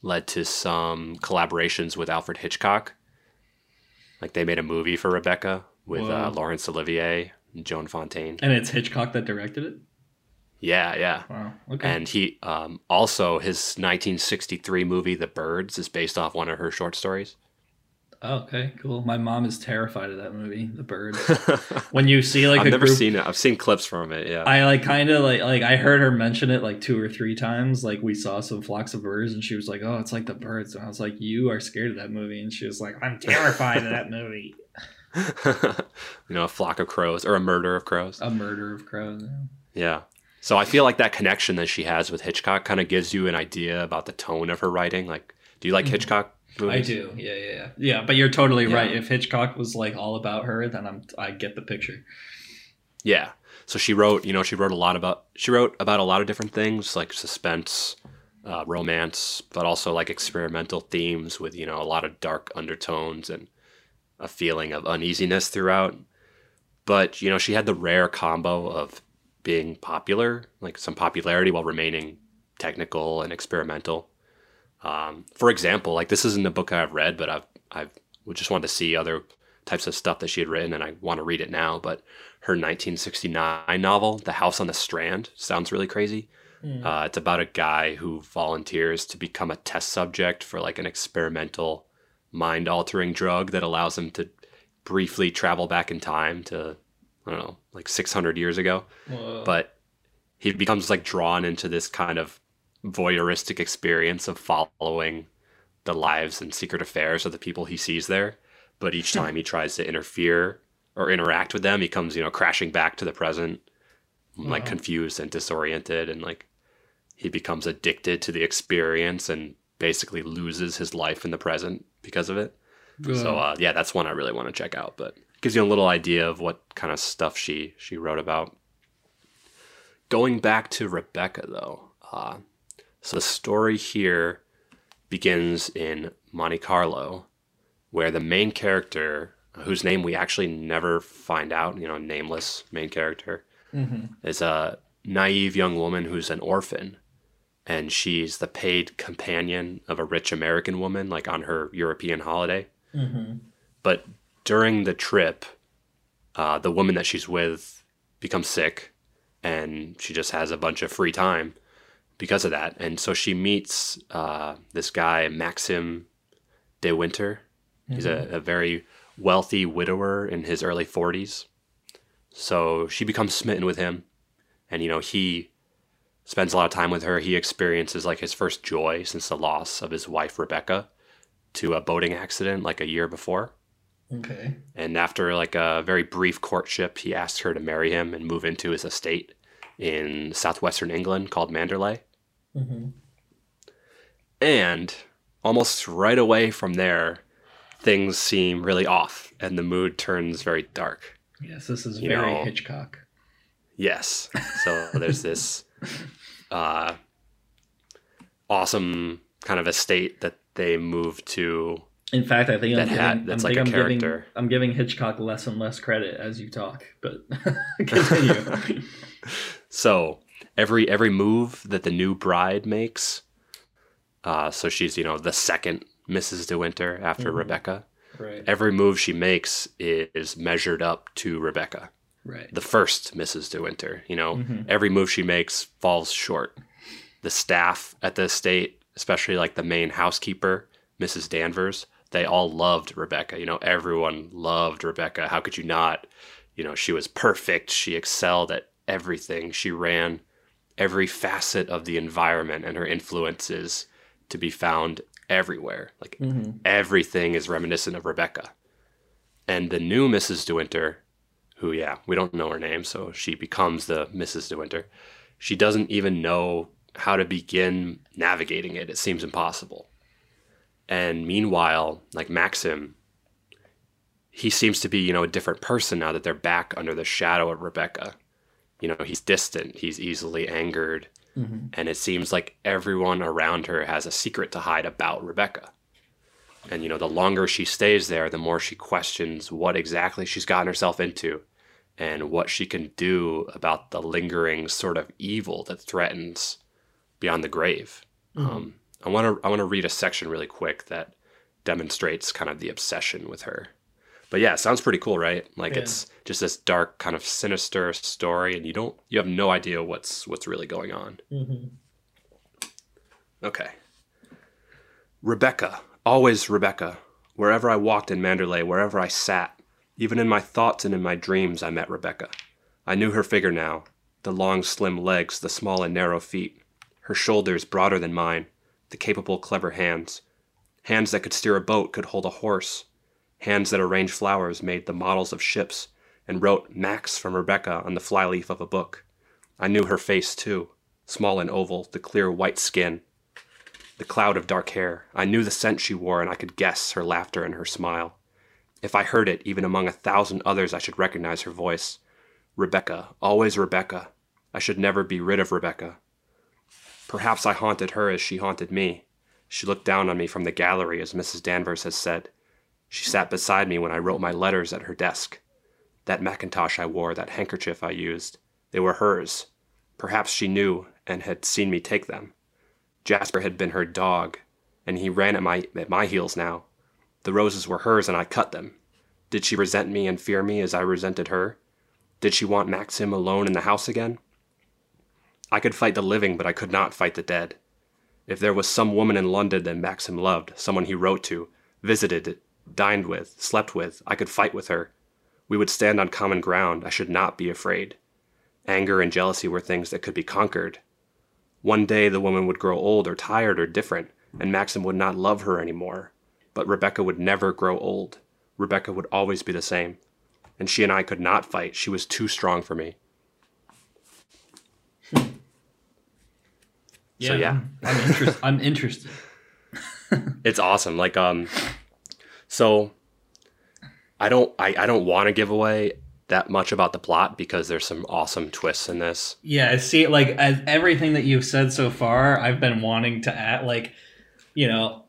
led to some collaborations with Alfred Hitchcock. Like they made a movie for Rebecca with uh, Laurence Olivier and Joan Fontaine. And it's Hitchcock that directed it? Yeah, yeah. Wow. Okay. And he um, also his 1963 movie The Birds is based off one of her short stories. oh, okay, cool. My mom is terrified of that movie, The Birds. When you see like I've never group, seen it. I've seen clips from it. Yeah. I like kind of like like I heard her mention it like two or three times. Like we saw some flocks of birds, and she was like, "Oh, it's like the birds." And I was like, "You are scared of that movie," and she was like, "I'm terrified of that movie." you know, a flock of crows or a murder of crows. A murder of crows. Yeah. So I feel like that connection that she has with Hitchcock kind of gives you an idea about the tone of her writing. Like, do you like Mhm. Hitchcock movies? I do. Yeah, yeah, yeah. Yeah, but you're totally Yeah. right. If Hitchcock was like all about her, then I'm I get the picture. Yeah. So she wrote, you know, she wrote a lot about she wrote about a lot of different things like suspense, uh, romance, but also like experimental themes with you know a lot of dark undertones and a feeling of uneasiness throughout. But you know, she had the rare combo of being popular, like some popularity while remaining technical and experimental. Um, for example, like this isn't a book I've read, but I've I've just wanted to see other types of stuff that she had written, and I want to read it now. But her 1969 novel, The House on the Strand, sounds really crazy. Hmm. Uh, it's about a guy who volunteers to become a test subject for like an experimental mind altering drug that allows him to briefly travel back in time to, I don't know, like 600 years ago. Whoa. But he becomes like drawn into this kind of voyeuristic experience of following the lives and secret affairs of the people he sees there. But each time he tries to interfere or interact with them, he comes, you know, crashing back to the present like confused and disoriented and like he becomes addicted to the experience and basically loses his life in the present because of it. So uh, yeah, that's one I really want to check out. But gives you a little idea of what kind of stuff she she wrote about. Going back to Rebecca though, uh, so the story here begins in Monte Carlo, where the main character, whose name we actually never find out, you know, nameless main character, Mhm. is a naive young woman who's an orphan. And she's the paid companion of a rich American woman, like on her European holiday. Mhm. But during the trip, uh, the woman that she's with becomes sick and she just has a bunch of free time because of that. And so she meets uh, this guy, Maxim de Winter. He's a, a very wealthy widower in his early 40s. So she becomes smitten with him. And, you know, he spends a lot of time with her. He experiences like his first joy since the loss of his wife, Rebecca, to a boating accident like a year before. Okay. And after like a very brief courtship, he asks her to marry him and move into his estate in southwestern England called Manderley. hmm And almost right away from there, things seem really off and the mood turns very dark. Yes, this is You very know- Hitchcock. Yes. So there's this uh, awesome kind of estate that they move to. In fact, I think I'm hat giving, that's I like a I'm giving. I'm giving Hitchcock less and less credit as you talk, but continue. So every every move that the new bride makes, uh, so she's you know the second Mrs. De Winter after Mhm. Rebecca. right. Every move she makes is measured up to Rebecca, Right. the first Mrs. De Winter. You know, Mhm. every move she makes falls short. The staff at the estate, especially like the main housekeeper, Mrs. Danvers, they all loved Rebecca. You know, everyone loved Rebecca. How could you not? You know, she was perfect. She excelled at everything. She ran every facet of the environment, and her influences to be found everywhere. Like hmm everything is reminiscent of Rebecca. And the new Mrs. De Winter, who, yeah, we don't know her name, so she becomes the Mrs. De Winter. She doesn't even know how to begin navigating it. It seems impossible. And meanwhile, like Maxim, he seems to be, you know, a different person now that they're back under the shadow of Rebecca. You know, he's distant, he's easily angered, hmm and it seems like everyone around her has a secret to hide about Rebecca. And you know, the longer she stays there, the more she questions what exactly she's gotten herself into and what she can do about the lingering sort of evil that threatens beyond the grave. Um, I want to I want to read a section really quick that demonstrates kind of the obsession with her. But yeah, sounds pretty cool, right? Like Yeah. it's just this dark kind of sinister story and you don't you have no idea what's what's really going on. Mm-hmm. Okay. Rebecca, always Rebecca. Wherever I walked in Manderley, wherever I sat, even in my thoughts and in my dreams, I met Rebecca. I knew her figure now the long, slim legs, the small and narrow feet, her shoulders broader than mine, the capable, clever hands. Hands that could steer a boat, could hold a horse. Hands that arranged flowers, made the models of ships, and wrote Max from Rebecca on the flyleaf of a book. I knew her face, too small and oval, the clear white skin, the cloud of dark hair. I knew the scent she wore, and I could guess her laughter and her smile. If I heard it, even among a thousand others, I should recognize her voice. Rebecca, always Rebecca. I should never be rid of Rebecca. Perhaps I haunted her as she haunted me. She looked down on me from the gallery, as Mrs. Danvers has said. She sat beside me when I wrote my letters at her desk. That mackintosh I wore, that handkerchief I used, they were hers. Perhaps she knew and had seen me take them. Jasper had been her dog, and he ran at my at my heels now. The roses were hers, and I cut them. Did she resent me and fear me as I resented her? Did she want Maxim alone in the house again? I could fight the living, but I could not fight the dead. If there was some woman in London that Maxim loved, someone he wrote to, visited, dined with, slept with, I could fight with her. We would stand on common ground. I should not be afraid. Anger and jealousy were things that could be conquered. One day the woman would grow old or tired or different, and Maxim would not love her anymore. But Rebecca would never grow old. Rebecca would always be the same. And she and I could not fight. She was too strong for me. So, yeah. I'm, I'm interested. I'm interested. it's awesome. Like um, so I don't I, I don't want to give away that much about the plot because there's some awesome twists in this. Yeah, see, like as everything that you've said so far, I've been wanting to add, like, you know,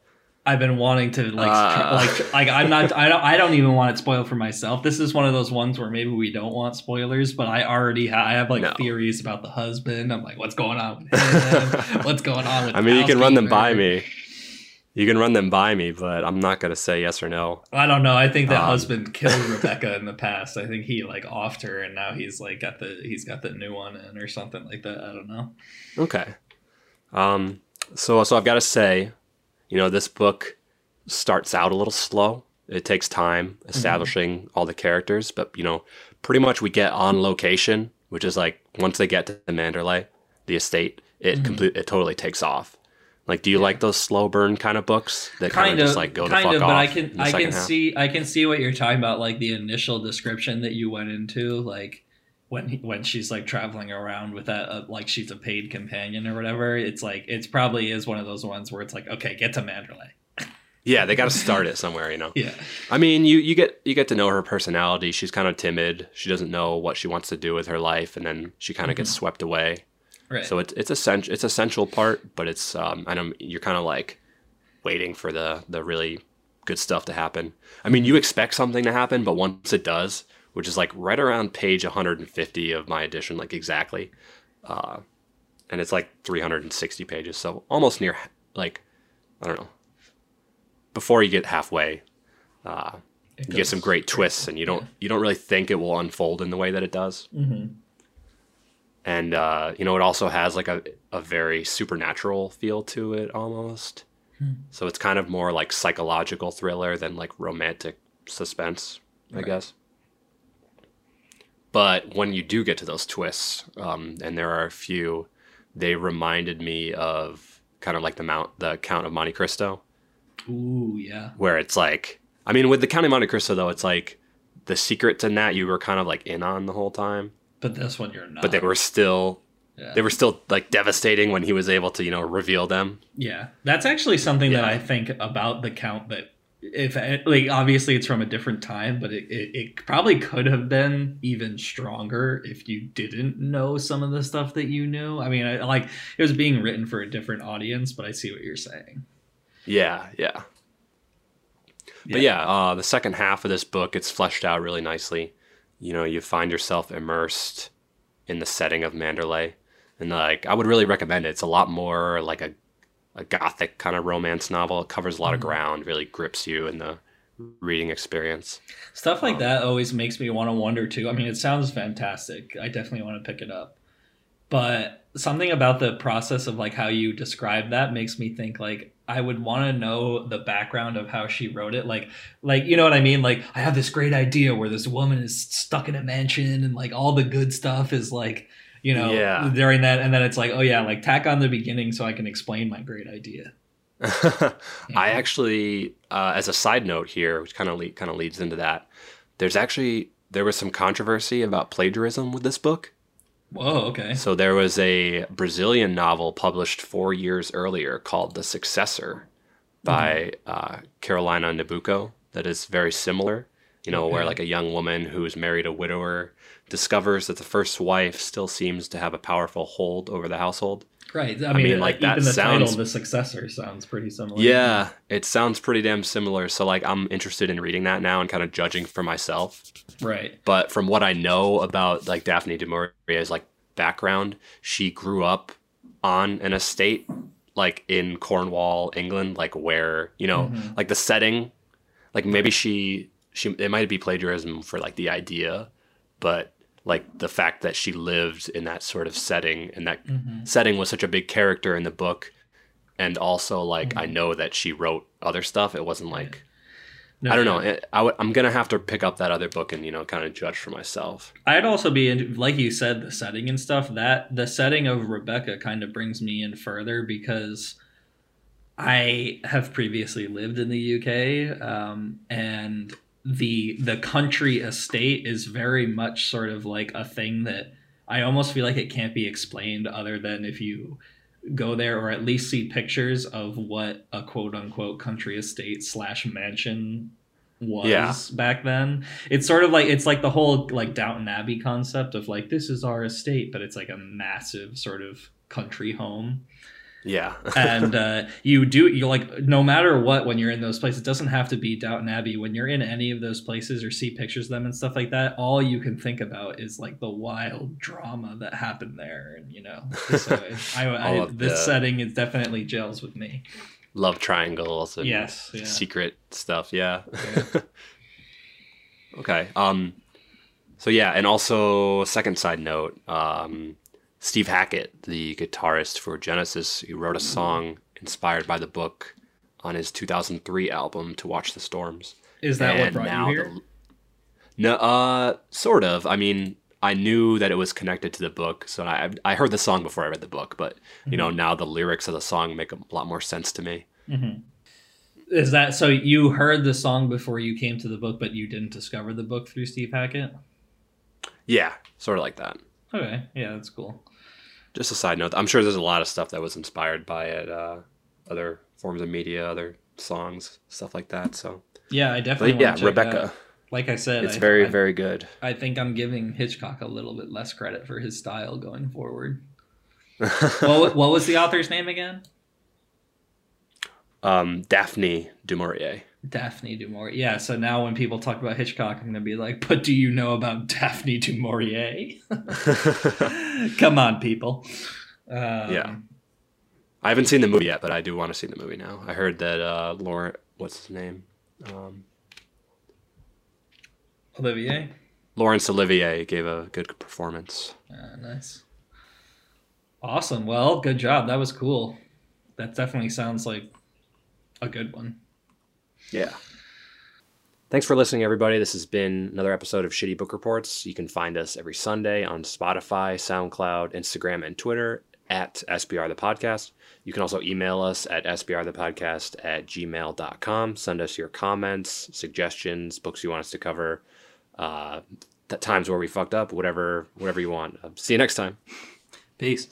I've been wanting to like, Uh. like, like I'm not, I don't, I don't even want it spoiled for myself. This is one of those ones where maybe we don't want spoilers, but I already, ha- I have like No. theories about the husband. I'm like, what's going on with him? what's going on with? I mean, you can run them by me. You can run them by me, but I'm not gonna say yes or no. I don't know. I think that Um. husband killed Rebecca in the past. I think he like offed her, and now he's like got the he's got the new one in or something like that. I don't know. Okay. Um. So so I've got to say, you know, this book starts out a little slow. It takes time establishing all the characters, but you know, pretty much we get on location, which is like once they get to the Manderley, the estate, it Mhm. complete it totally takes off. Like, do you like those slow burn kind of books that kind, kind of just like go the kind fuck of off? but i can i can half? see i can see what you're talking about like the initial description that you went into like when he, when she's like traveling around with that uh, like she's a paid companion or whatever it's like it's probably is one of those ones where it's like okay get to manderley Yeah, they got to start it somewhere, you know. yeah I mean, you you get you get to know her personality. She's kind of timid. She doesn't know what she wants to do with her life, and then she kind of gets swept away. right So it's it's essential it's essential part, but it's um and I'm, you're kind of like waiting for the the really good stuff to happen. I mean, you expect something to happen, but once it does, which is like right around page 150 of my edition, like exactly, uh, and it's like 360 pages, so almost near like I don't know before you get halfway. Uh, you get some great twists, and you don't you don't really think it will unfold in the way that it does Mhm. and uh, you know it also has like a, a very supernatural feel to it almost Hmm. so it's kind of more like psychological thriller than like romantic suspense i guess but when you do get to those twists um, and there are a few they reminded me of kind of like the mount the count of monte cristo. Ooh yeah. Where it's like i mean with the count of monte cristo though it's like the secrets in that you were kind of like in on the whole time. But this one you're not but they were still yeah. they were still like devastating when he was able to you know reveal them. Yeah, that's actually something that I think about the count that if like obviously it's from a different time, but it, it, it probably could have been even stronger if you didn't know some of the stuff that you knew. I mean, I, like it was being written for a different audience, but I see what you're saying. yeah yeah but yeah uh, the second half of this book it's fleshed out really nicely you know you find yourself immersed in the setting of manderley and like i would really recommend it it's a lot more like a, a gothic kind of romance novel it covers a lot of Mhm. ground really grips you in the reading experience Stuff like Um, that always makes me want to wonder too. I mean, it sounds fantastic. I definitely want to pick it up. But something about the process of like how you describe that makes me think like I would want to know the background of how she wrote it. Like like you know what I mean? Like I have this great idea where this woman is stuck in a mansion and like all the good stuff is like you know Yeah. during that and then it's like oh yeah like tack on the beginning so I can explain my great idea. I actually, uh, as a side note here, which kind of le- kind of leads into that, there's actually there was some controversy about plagiarism with this book. Whoa okay So there was a Brazilian novel published four years earlier called The Successor by uh, Carolina Nabuco that is very similar. You know, where like a young woman who's married a widower discovers that the first wife still seems to have a powerful hold over the household. right. I I mean, mean, like like, that even the title the successor sounds pretty similar. Yeah, it sounds pretty damn similar. So like I'm interested in reading that now and kind of judging for myself. Right. But from what I know about like Daphne du Maurier's like background, she grew up on an estate like in Cornwall, England, like where, you know, Mhm. like the setting, like maybe she she it might be plagiarism for like the idea, but like the fact that she lived in that sort of setting and that Mhm. setting was such a big character in the book and also like i Mhm. know that she wrote other stuff it wasn't like No, i don't know it, I w- i'm gonna have to pick up that other book and you know kind of judge for myself I'd also be like you said, the setting and stuff. That the setting of Rebecca kind of brings me in further because I have previously lived in the UK, um, and the the country estate is very much sort of like a thing that I almost feel like it can't be explained other than if you go there or at least see pictures of what a quote unquote country estate slash mansion was Yeah. back then. It's sort of like it's like the whole like Downton Abbey concept of like this is our estate, but it's like a massive sort of country home. Yeah. and uh, you do you like no matter what when you're in those places it doesn't have to be Downton Abbey when you're in any of those places or see pictures of them and stuff like that all you can think about is like the wild drama that happened there and you know so it, I, I, this the- setting is definitely gels with me Love triangles and yes yeah. secret stuff. Yeah. Yeah. okay. Um. So yeah, and also second side note. Um, Steve Hackett, the guitarist for Genesis, he wrote a mm-hmm. song inspired by the book on his 2003 album "To Watch the Storms." is that what brought now you here the- no, uh, sort of. I mean, I knew that it was connected to the book, so I I heard the song before I read the book, but you know mm-hmm. now the lyrics of the song make a lot more sense to me. Mm-hmm. is that so you heard the song before you came to the book but you didn't discover the book through Steve Hackett Yeah, sort of like that. Okay yeah that's cool Just a side note, I'm sure there's a lot of stuff that was inspired by it, uh, other forms of media, other songs, stuff like that. So, yeah I definitely but yeah, Rebecca, like I said it's I- very I- very good. I think I'm giving Hitchcock a little bit less credit for his style going forward. what, what was the author's name again? um, Daphne du Maurier. Daphne du Maurier. Yeah, so now when people talk about Hitchcock, I'm going to be like, but do you know about Daphne du Maurier? Come on, people. Um, Yeah. I haven't seen the movie yet, but I do want to see the movie now. I heard that uh, what's his name? Um, Olivier? Laurence Olivier gave a good performance. Uh, nice. Awesome. Well, good job. That was cool. That definitely sounds like a good one. Yeah. Thanks for listening, everybody. This has been another episode of Shitty Book Reports. You can find us every Sunday on Spotify, SoundCloud, Instagram, and Twitter at SBR the Podcast. You can also email us at sbrthepodcast at gmail.com. Send us your comments, suggestions, books you want us to cover, uh, the times where we fucked up, whatever, whatever you want. Uh, see you next time. Peace.